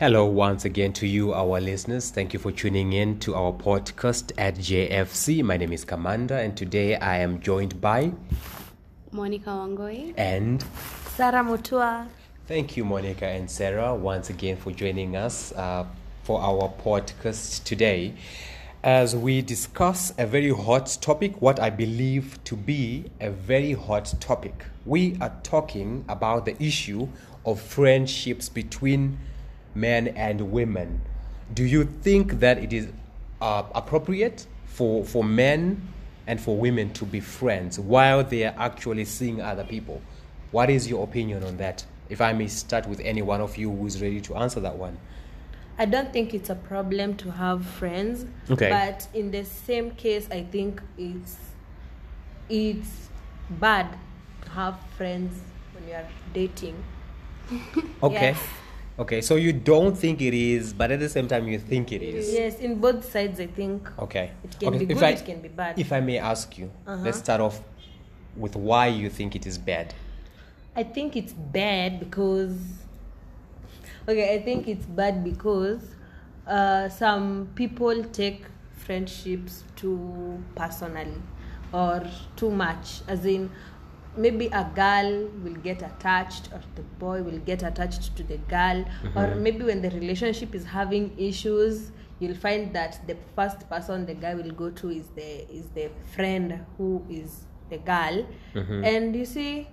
Hello, once again to you, our listeners. Thank you for tuning in to our podcast at JFC. My name is Kamanda, and today I am joined by Monica Wangoi. and Sarah Mutua. thank you, Monica and Sarah, once again for joining us uh, for our podcast today as we discuss a very hot topic, what I believe to be a very hot topic. We are talking about the issue of friendships between men and women. Do you think that it is uh, appropriate for, for men and for women to be friends while they are actually seeing other people? What is your opinion on that? If I may start with any one of you who is ready to answer that one. I don't think it's a problem to have friends. Okay. But in the same case, I think it's it's bad to have friends when you are dating. Okay. Yes. Okay, so you don't think it is, but at the same time you think it is. Yes, in both sides, I think Okay. it can okay. be if good, I, it can be bad. If I may ask you, Uh-huh. let's start off with why you think it is bad. I think it's bad because okay, I think it's bad because uh, some people take friendships too personally or too much. As in, maybe a girl will get attached or the boy will get attached to the girl, mm-hmm. or maybe when the relationship is having issues. You'll find that the first person the guy will go to is the is the friend who is the girl, mm-hmm. and you see,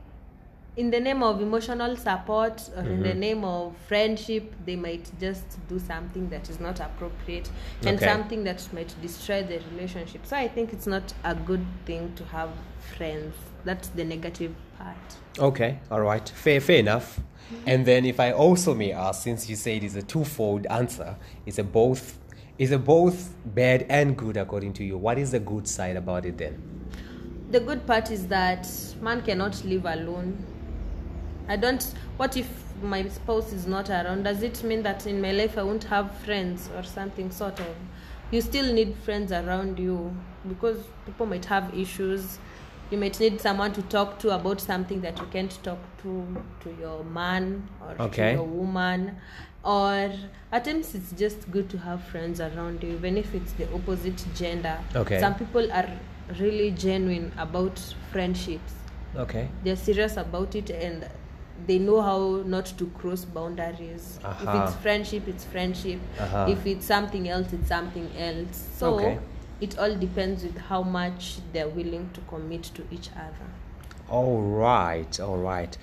in the name of emotional support or in the mm-hmm. name of friendship they might just do something that is not appropriate and Okay. something that might destroy the relationship so i think it's not a good thing to have friends that's the negative part Okay, all right, fair, fair enough. And then, if I also may ask, since you say it is a twofold answer, is a both, is a both bad and good according to you? What is the good side about it then? the good part is that man cannot live alone i don't what if my spouse is not around does it mean that in my life i won't have friends or something sort of you still need friends around you because people might have issues you might need someone to talk to about something that you can't talk to to your man or Okay. to your woman or at times it's just good to have friends around you even if it's the opposite gender Okay. some people are really genuine about friendships Okay. they're serious about it and they know how not to cross boundaries Aha. if it's friendship it's friendship Aha. if it's something else it's something else so Okay. it all depends with how much they're willing to commit to each other All right, all right.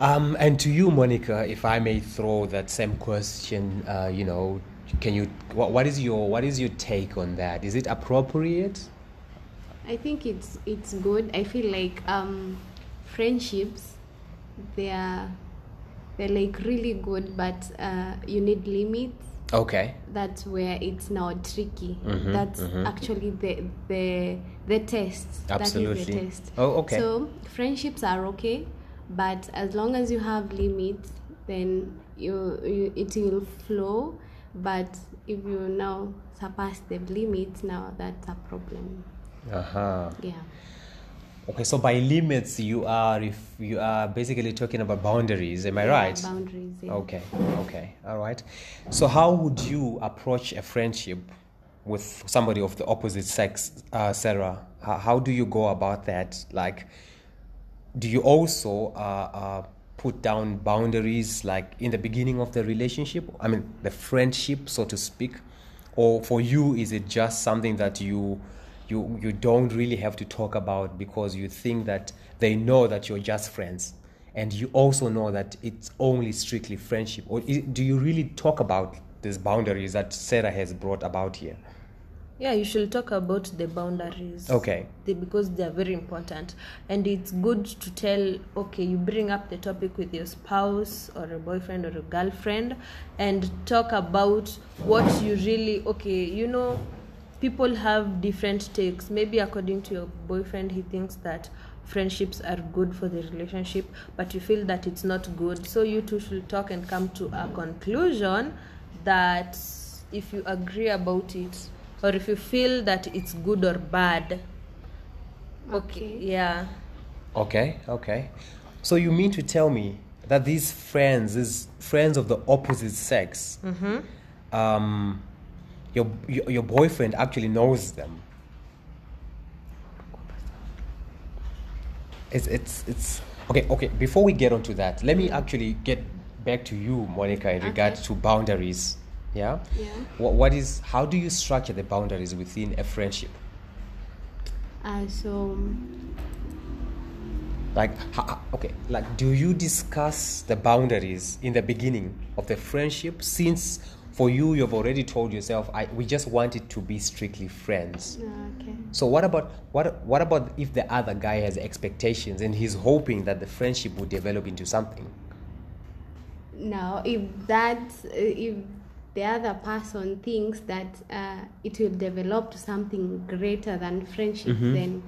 Um, and to you, Monica, if I may throw that same question, uh, you know, can you? What, what is your what is your take on that? Is it appropriate? I think it's it's good. I feel like um, friendships, they are they're like really good, but uh, you need limits. Okay. That's where it's now tricky. Mhm, That's mhm. actually the the the test. That is Absolutely. the test. Oh, okay. So friendships are okay, but as long as you have limits, then you, you it will flow. But if you now surpass the limits, now that's a problem. Uh huh. Yeah. Okay. So by limits, you are if you are basically talking about boundaries. Am I Yeah, right? Boundaries. Yeah. Okay, okay, all right. So, how would you approach a friendship with somebody of the opposite sex, uh, Sarah? How, how do you go about that? Like, do you also uh, uh, put down boundaries, like in the beginning of the relationship? I mean, the friendship, so to speak, or for you, is it just something that you you you don't really have to talk about because you think that they know that you're just friends? and you also know that it's only strictly friendship or i do you really talk about these boundaries that sarah has brought about here yeah you should talk about the boundaries Okay. they, because they are very important and it's good to tell okay you bring up the topic with your spouse or a boyfriend or a girlfriend and talk about what you really okay you know people have different takes. Maybe according to your boyfriend he thinks that friendships are good for the relationship but you feel that it's not good. So you two should talk and come to a conclusion that if you agree about it or if you feel that it's good or bad. Okay, Okay. yeah. Okay okay. So you mean to tell me that these friends, these friends of the opposite sex, um, your, your your boyfriend actually knows them. It's it's it's okay. Okay, before we get onto that, let me actually get back to you, Monica, in regard Okay. to boundaries. Yeah. Yeah. What, what is? How do you structure the boundaries within a friendship? Uh, so Like, okay, like, do you discuss the boundaries in the beginning of the friendship? Since for you, you've already told yourself, I we just want it to be strictly friends. uh, okay. So what about what what about if the other guy has expectations and he's hoping that the friendship will develop into something? Now, if that, if the other person thinks that uh, it will develop to something greater than friendship, Mm-hmm. then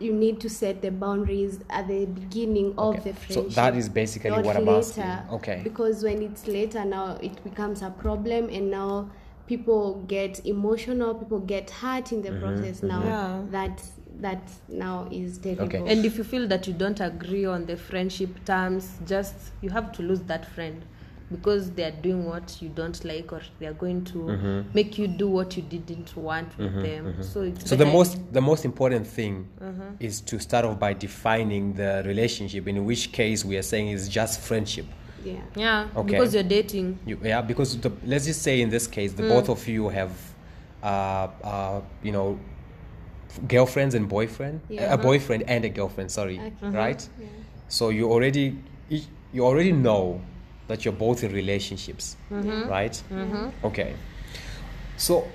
you need to set the boundaries at the beginning of Okay. the So that is basically not what I'm later, asking. Okay. Because when it's later, now it becomes a problem, and now people get emotional, people get hurt in the Mm-hmm, process. Now Yeah. that that now is terrible. Okay. And if you feel that you don't agree on the friendship terms, just you have to lose that friend because they are doing what you don't like or they are going to Mm-hmm. make you do what you didn't want with them. So it's So the better- most the most important thing Uh-huh. is to start off by defining the relationship. In which case, we are saying it's just friendship. yeah. yeah Okay. because you're dating. You, yeah, because the, let's just say in this case, Mm. the both of you have, uh, uh, you know, girlfriends and boyfriend, Yeah. a boyfriend and a girlfriend. Sorry, Okay. right? Yeah. So you already you already know that you're both in relationships, Mm-hmm. right? Okay. So,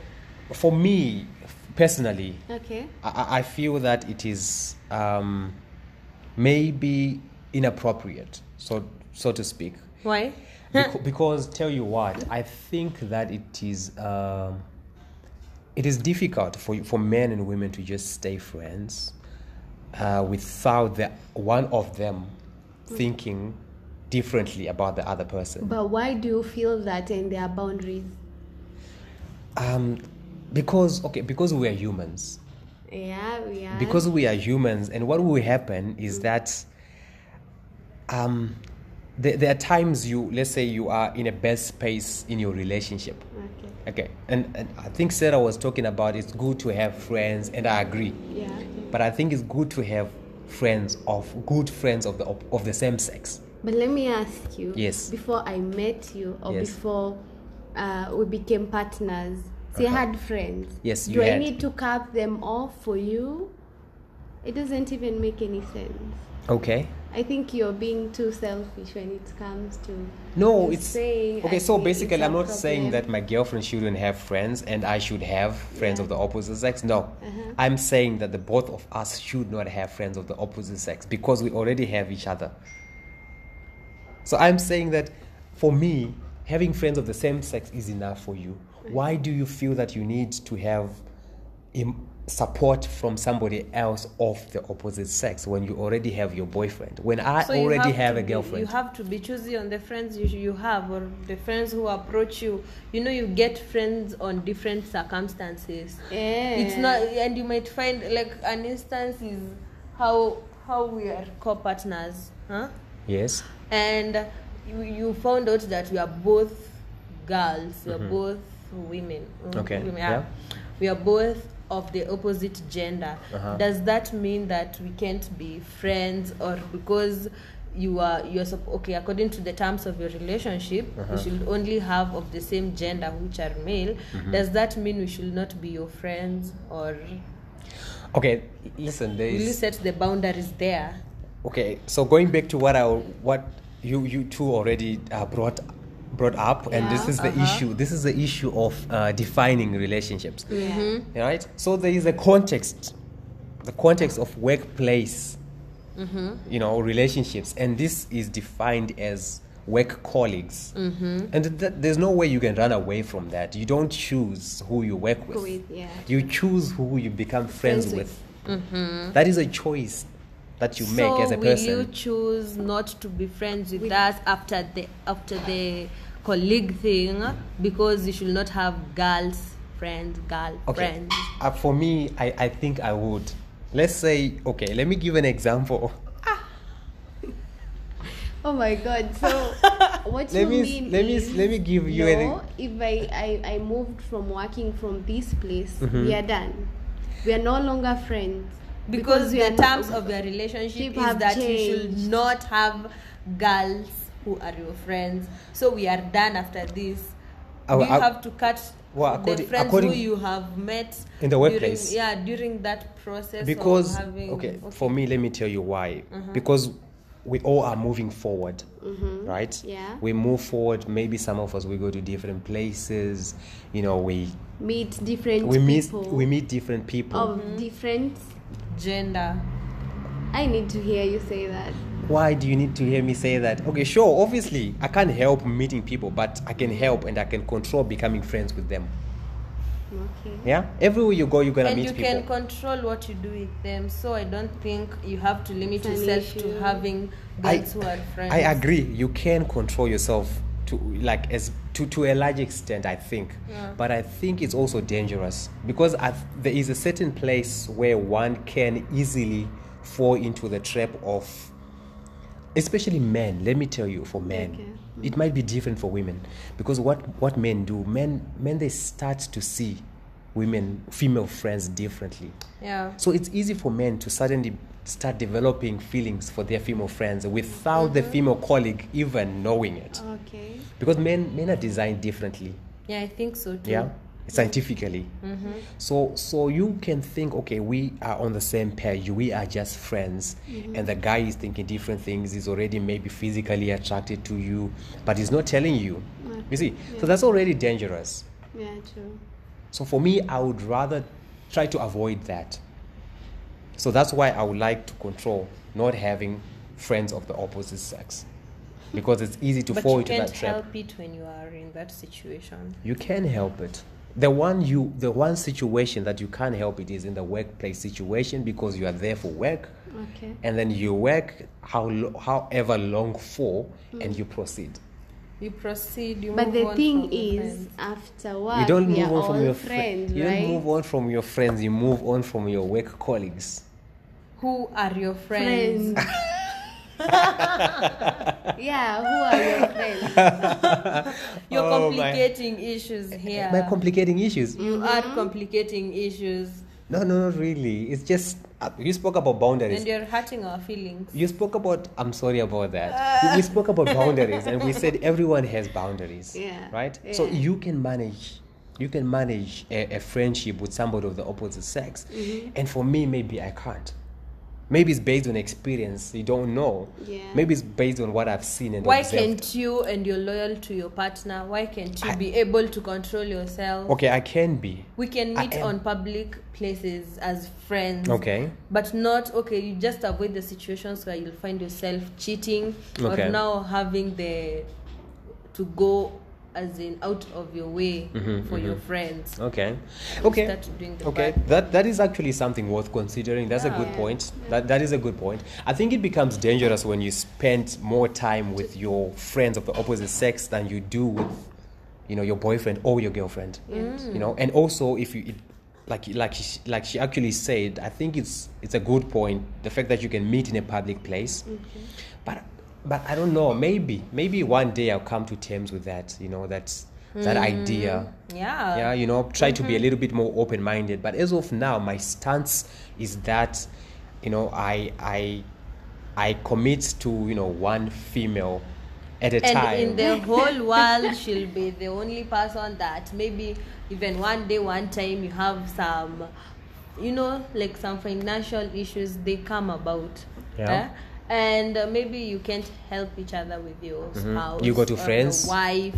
for me personally, Okay. I- I, I feel that it is um, maybe inappropriate, so so to speak. Why? Beca- because tell you what, I think that it is um, it is difficult for for men and women to just stay friends uh, without the one of them thinking differently about the other person. But why do you feel that and there are boundaries? Um, because okay, because we are humans. Yeah, we are. because we are humans and what will happen is that um there, there are times you let's say you are in a bad space in your relationship Okay. okay and, and i think sarah was talking about it's good to have friends and i agree Yeah. Okay. but i think it's good to have friends of good friends of the of the same sex But let me ask you. Yes. Before I met you, or Yes. before uh, we became partners, so you Okay. had friends. Yes, Do you I need to cut them off for you? It doesn't even make any sense. okay I think you're being too selfish when it comes to. no it's saying, okay I so basically i'm not saying that my girlfriend shouldn't have friends and i should have friends Yeah. of the opposite sex no Uh-huh. i'm saying that the both of us should not have friends of the opposite sex because we already have each other so i'm saying that for me having friends of the same sex is enough for you why do you feel that you need to have im- support from somebody else of the opposite sex when you already have your boyfriend when i So already have have to a be- girlfriend you have to be choosy on the friends you, you have or the friends who approach you. You know, you get friends on different circumstances. Yeah. It's not, and you might find like an instance is how how we are co-partners, huh? Yes And you, you found out that we are both girls, we are both women. Mm-hmm. Okay, Women, yeah. We are both of the opposite gender. Uh-huh. Does that mean that we can't be friends or because you are you are okay according to the terms of your relationship Uh-huh. you should only have of the same gender which are male Mm-hmm. does that mean we should not be your friends or okay listen there will you set the boundaries there Okay, so going back to what I what you you two already uh, brought brought up, and this is the uh-huh. issue. This is the issue of uh, defining relationships, Yeah. right? So there is a context, the context of workplace, you know, relationships, and this is defined as work colleagues, and th- there's no way you can run away from that. You don't choose who you work with. With, yeah. You choose who you become friends, Friends with. That is a choice that you make so as a will you choose not to be friends with, With- us after the after the colleague thing because you should not have girls friends girl Okay. friends Uh, for me, I, I think I would. Let's say, okay, let me give an example. Oh my god. So what Let you me- mean let me- is let me give you a- no, if I, I I moved from working from this place, Mm-hmm. we are done. We are no longer friends. Because we the terms of your relationship Ship is have that you should not have girls who are your friends. So we are done after this. I- you I- have to cut Well, the friends according- who you have met In the during- workplace. yeah during that process because of having okay, for me let me tell you why. Mm-hmm. because we all are moving forward right? Yeah. we move forward. Maybe some of us we go to different places. You know we Meet different we meet people we meet different people. of different. Gender I need to hear you say that. why do you need to hear me say that okay sure obviously i can't help meeting people but i can help and i can control becoming friends with them Okay. yeah everywhere you go you're gonna and meet you people And you can control what you do with them so i don't think you have to limit It's yourself issue. to having I- who are friends I agree. You can control yourself to like as to to a large extent. I think, but I think it's also dangerous because i there is a certain place where one can easily fall into the trap of, especially men. Let me tell you, for men, Okay. it might be different for women because what what men do, men men they start to see women female friends differently. yeah So it's easy for men to suddenly start developing feelings for their female friends without the mm-hmm. female colleague even knowing it. Okay. Because men men are designed differently. yeah i think so too Yeah. Scientifically. Mm-hmm. So so you can think, okay, we are on the same page, we are just friends, mm-hmm. and the guy is thinking different things, he's already maybe physically attracted to you, but he's not telling you. Mm-hmm. You see? So that's already dangerous. Yeah. True. So for me, I would rather try to avoid that. So that's why I would like to control not having friends of the opposite sex. Because it's easy to but fall you into can't that trap. help it when you are in that situation You can help it. The one you the one situation that you can't help it is in the workplace situation because you are there for work Okay. and then you work how however long for hmm. and you proceed. you proceed you But move the on thing from your is, friends. after work, you don't move on from all your fri- friends, You right? don't move on from your friends, you move on from your work colleagues. Who are your friends, friends. yeah, who are your friends? you're Oh, my- complicating issues here By complicating issues. you are complicating issues No, no, not really. It's just uh, you spoke about boundaries. and you're hurting our feelings You spoke about. I'm sorry about that. We- we spoke about boundaries, and we said everyone has boundaries. Yeah, Right. So you can manage. You can manage a, a friendship with somebody of the opposite sex, Mm-hmm. and for me, maybe I can't. Maybe it's based on experience. You don't know. Yeah. Maybe it's based on what I've seen and why observed. can't you and you're loyal to your partner why can't you I- be able to control yourself Okay, I can be. we can meet on public places as friends Okay. but not okay you just avoid the situations where you'll find yourself cheating Okay. or now having the to go as in out of your way Mhm, for your mm-hmm. friends Okay. You Okay. start doing the Okay, bad. that that is actually something worth considering. That's a good Yeah. point. That that is a good point. I think it becomes dangerous when you spend more time with your friends of the opposite sex than you do with, you know, your boyfriend or your girlfriend. Mm. You know, and also if you. It, like, like, she, like she actually said, I think it's it's a good point. The fact that you can meet in a public place, mm-hmm. but but I don't know. Maybe maybe one day I'll come to terms with that. You know, that's that idea yeah yeah you know try to be a little bit more open-minded but as of now my stance is that you know i i i commit to you know one female at a and time in the whole world she'll be the only person that maybe even one day one time you have some you know like some financial issues they come about Yeah. eh? And uh, maybe you can't help each other with your spouse Mm-hmm. You go to or your friends. wife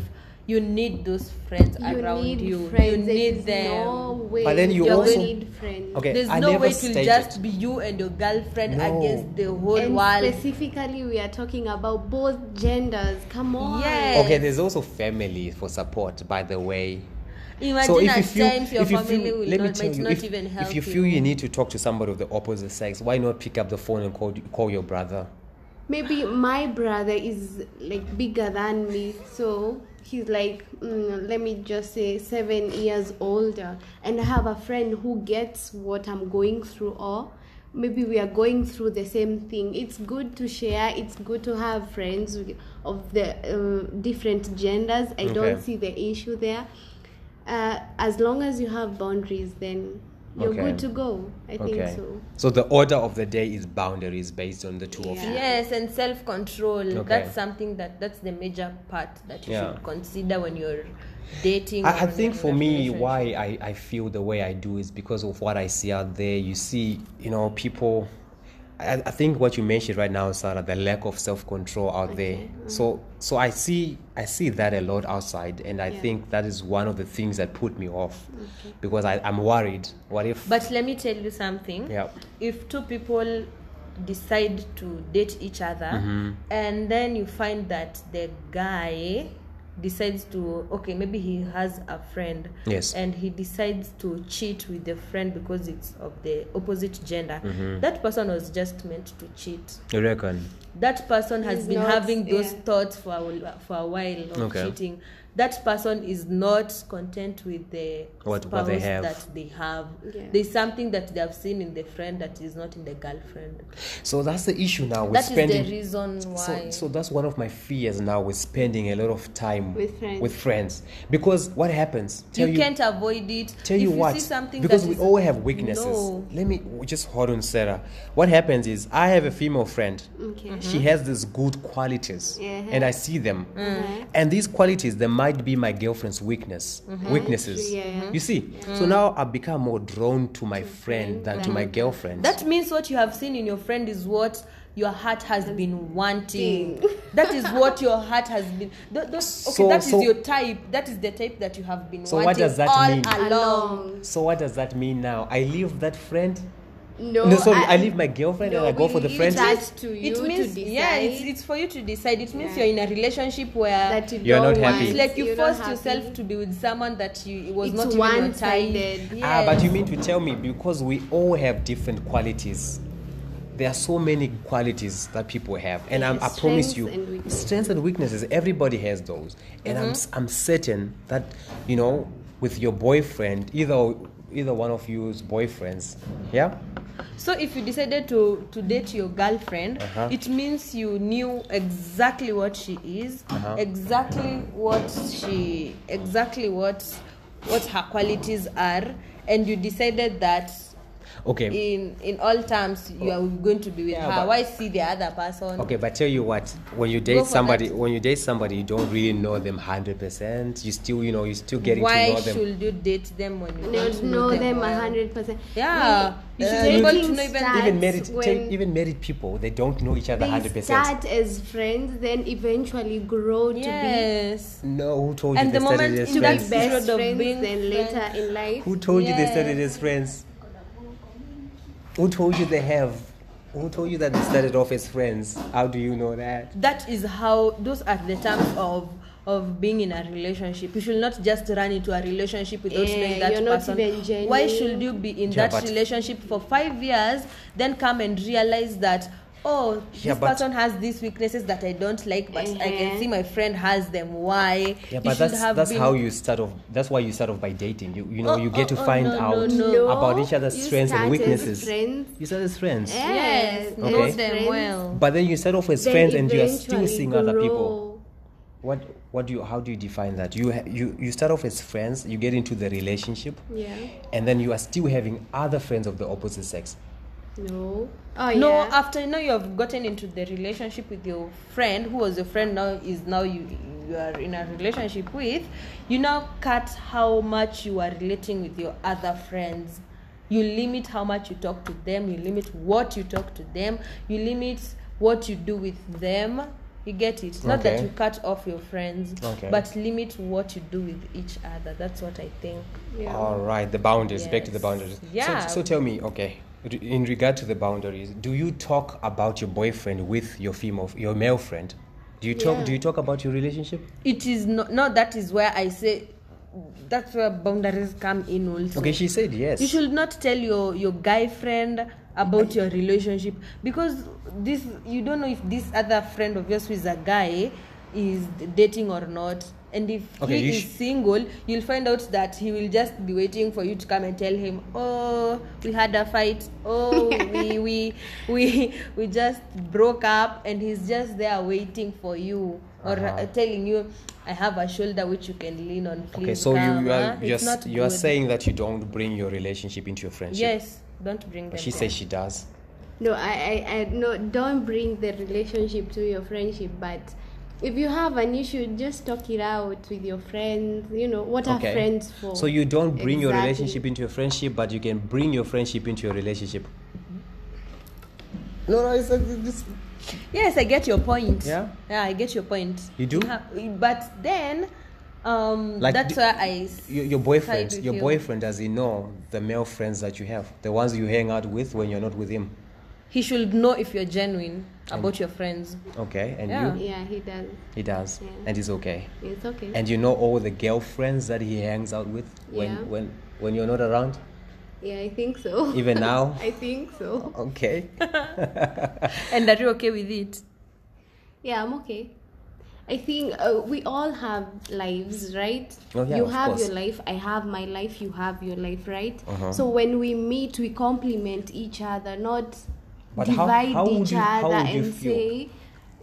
you need those friends You around need you friends. you need is them No way But then you you also- need friends. okay there's I no never way to stated- just be you and your girlfriend No. against the whole and world specifically, we are talking about both genders. Come on. Yes. okay there's also family for support by the way imagine so if at you feel, times your if you family feel, will let me not, tell might you, not if, even help you. if you feel you need to talk to somebody of the opposite sex, why not pick up the phone and call call your brother? Maybe my brother is like bigger than me, so he's like, mm, let me just say, seven years older, and I have a friend who gets what I'm going through, or maybe we are going through the same thing it's good to share it's good to have friends of the uh, different genders i Okay. don't see the issue there uh, as long as you have boundaries then you're Okay. good to go i think so So the order of the day is boundaries based on the two of you. Yes, and self control. Okay. That's something that that's the major part that you Yeah. should consider when you're dating. I, I think for me, why I, I feel the way I do is because of what I see out there. You see, you know, people. I, I think what you mentioned right now, Sarah, the lack of self control out there. Mm-hmm. So, so I see, I see that a lot outside, and I Yeah. think that is one of the things that put me off, because I, I'm worried. What if? But let me tell you something. yeah, If two people decide to date each other, Mm-hmm. and then you find that the guy decides to okay maybe he has a friend Yes. and he decides to cheat with the friend because it's of the opposite gender Mm-hmm. that person was just meant to cheat you reckon? that person has He's been not- having those yeah. thoughts for a, for a while of Okay. cheating that person is not content with the What- spouse what they have. that they have Yeah. there's something that they have seen in the friend that is not in the girlfriend So that's the issue now. With That is spending, the reason So, why so that's one of my fears now with spending a lot of time With friends. with friends. Because what happens? Tell you, can't avoid it Tell if you you what? see something because that we is- all have weaknesses. No. Let me just hold on, Sarah. What happens is I have a female friend. okay She has these good qualities, Yeah. and I see them. Mhm. And these qualities, they might be my girlfriend's weakness, mm-hmm. weaknesses. True, yeah. You see, so mm. now I've become more drawn to my friend than to my girlfriend. that means what you have seen in your friend is what your heart has been wanting that is what your heart has been th- those, okay So- that is so- your type that is the type that you have been So what wanting does that all mean? along along so what does that mean now? I leave that friend. No, No, sorry, I, leave my girlfriend no, and I go we for the leave friend. that to you it means to decide yeah it's, it's for you to decide it means Yeah. you're in a relationship where that you You're don't not happy. want, it's like you you're forced yourself to be with someone that you it was It's not even your type one-sided. Ah, but you mean to tell me because we all have different qualities. There are so many qualities that people have, and I'm, I promise you, and strengths and weaknesses. Everybody has those, and I'm s- I'm certain that you know with your boyfriend, either either one of you's boyfriends, yeah, So if you decided to to date your girlfriend, Uh-huh. it means you knew exactly what she is, Uh-huh. exactly what she, exactly what what her qualities are, and you decided that okay. in in all terms you are going to be with Yeah, her. but- Why see the other person? Okay, but tell you what, when you date somebody, that. when you date somebody, you don't really know them hundred percent. You still, you know, you still getting Why to know them. should you date them when you You don't don't know them a hundred percent. Yeah, you uh, should be able to know even- even married, when tell- even married people, they don't know each other they hundred percent. start as friends, then eventually grow to be Yes. No, who told you And they the started as in be to that be friends? period best of friends. being Then later in life, Who told you they started Yes. as friends? Who told you they have? Who told you that they started off as friends? How do you know that? that is how those are the terms of of being in a relationship you should not just run into a relationship without Yeah, knowing that you're not person even why should you be in Yeah, that relationship for five years then come and realize that oh Yeah, this but- person has these weaknesses that i don't like but i can Uh-huh. see my friend has them why Yeah, but that's that's been- how you start off. That's why you start off by dating. You you know Oh, you get oh, to oh, find no, no, out no. about each other's you strengths and weaknesses. friends. You start as friends. yes Yes, know Okay. them well But then you start off as Then friends and you are still eventually seeing other people. What what do you how do you define that? You ha- you you start off as friends, you get into the relationship, Yeah. and then you are still having other friends of the opposite sex. No. Oh no yeah. after now you have gotten into the relationship with your friend who was your friend now is now you you are in a relationship with you now cut how much you are relating with your other friends you limit how much you talk to them you limit what you talk to them you limit what you do with them you get it not that you cut off your friends Okay. but limit what you do with each other that's what i think yeah. All right, the boundaries. Back to the boundaries. Yeah. So, so tell me, okay, in regard to the boundaries, do you talk about your boyfriend with your female, your male friend? Do you talk? Yeah. Do you talk about your relationship? it is not no that is where i say that's where boundaries come in also Okay, she said yes. you should not tell your your guy friend about your relationship because this you don't know if this other friend of yours who is a guy is dating or not And if Okay, he is sh- single, you'll find out that he will just be waiting for you to come and tell him, "Oh, we had a fight. Oh, we we we we just broke up," and he's just there waiting for you or Uh-huh. uh, telling you, "I have a shoulder which you can lean on." Please Okay, so you, come." you huh? are It's you're, you are saying that you don't bring your relationship into your friendship. yes. Don't bring them. She there. says she does. No, I, I, I no, don't bring the relationship to your friendship. But if you have an issue, just talk it out with your friends. You know what are friends for? So you don't bring your relationship into your friendship, but you can bring your friendship into your relationship. No, no, it's, it's Yes, I get your point. Yeah? Yeah, I get your point. You do? have- but then, um, Like that's do- where I. s- your, your boyfriend. side Your you. boyfriend does he know the male friends that you have, the ones you hang out with when you're not with him? He should know if you're genuine about your friends. Okay, and Yeah. you? yeah, he does. He does, Yeah. and he's okay. It's okay. And you know all the girlfriends that he hangs out with when Yeah. when when you're not around. yeah, I think so. Even now. I think so. Okay. And are you okay with it? Yeah, I'm okay. I think uh, we all have lives, right? Oh, yeah, you have course. your life, I have my life, you have your life, right? Uh-huh. So when we meet, we complement each other, not But divide how would each you- other and feel? say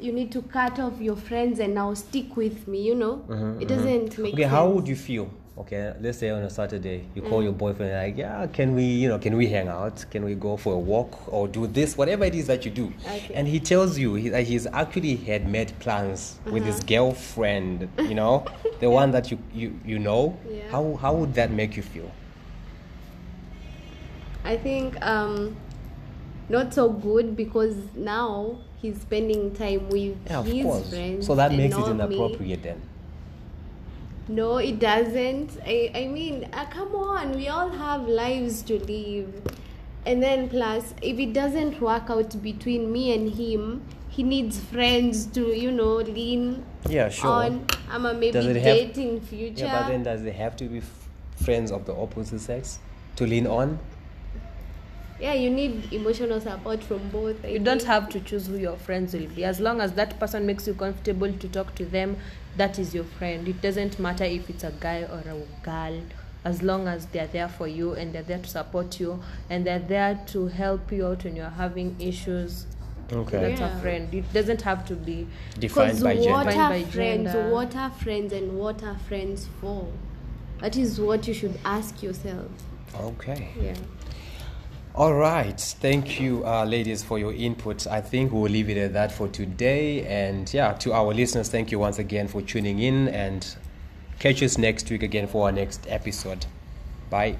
you need to cut off your friends and now stick with me. You know, it doesn't make Okay, sense. how would you feel? Okay, let's say on a Saturday, you call your Mm. boyfriend like, yeah, can we, you know, can we hang out? Can we go for a walk or do this, whatever it is that you do? Okay. And he tells you he, that he's actually had made plans with his Uh-huh. girlfriend, you know, the one that you, you, you know. Yeah. How, how would that make you feel? I think um, not so good because now he's spending time with Yeah, of his course. friends. So that makes it not me. inappropriate then. No, it doesn't. I, I mean, uh, come on, we all have lives to live. And then, plus, if it doesn't work out between me and him, he needs friends to, you know, lean Yeah, sure. on. I'm a maybe Does it have- in future. Yeah, but then does it have to be f- friends of the opposite sex to lean on? Yeah, you need emotional support from both. I You don't have to choose who your friends will be. As long as that person makes you comfortable to talk to them, that is your friend. It doesn't matter if it's a guy or a girl. As long as they're there for you and they're there to support you and they're there to help you out when you're having issues, Okay. that's Yeah. a friend. It doesn't have to be. Defined by gender. Defined are by friends? gender. What are friends and what are friends for? That is what you should ask yourself. Okay. Yeah. All right. Thank you, uh, ladies, for your input. I think we'll leave it at that for today. And yeah, to our listeners, thank you once again for tuning in and catch us next week again for our next episode. Bye.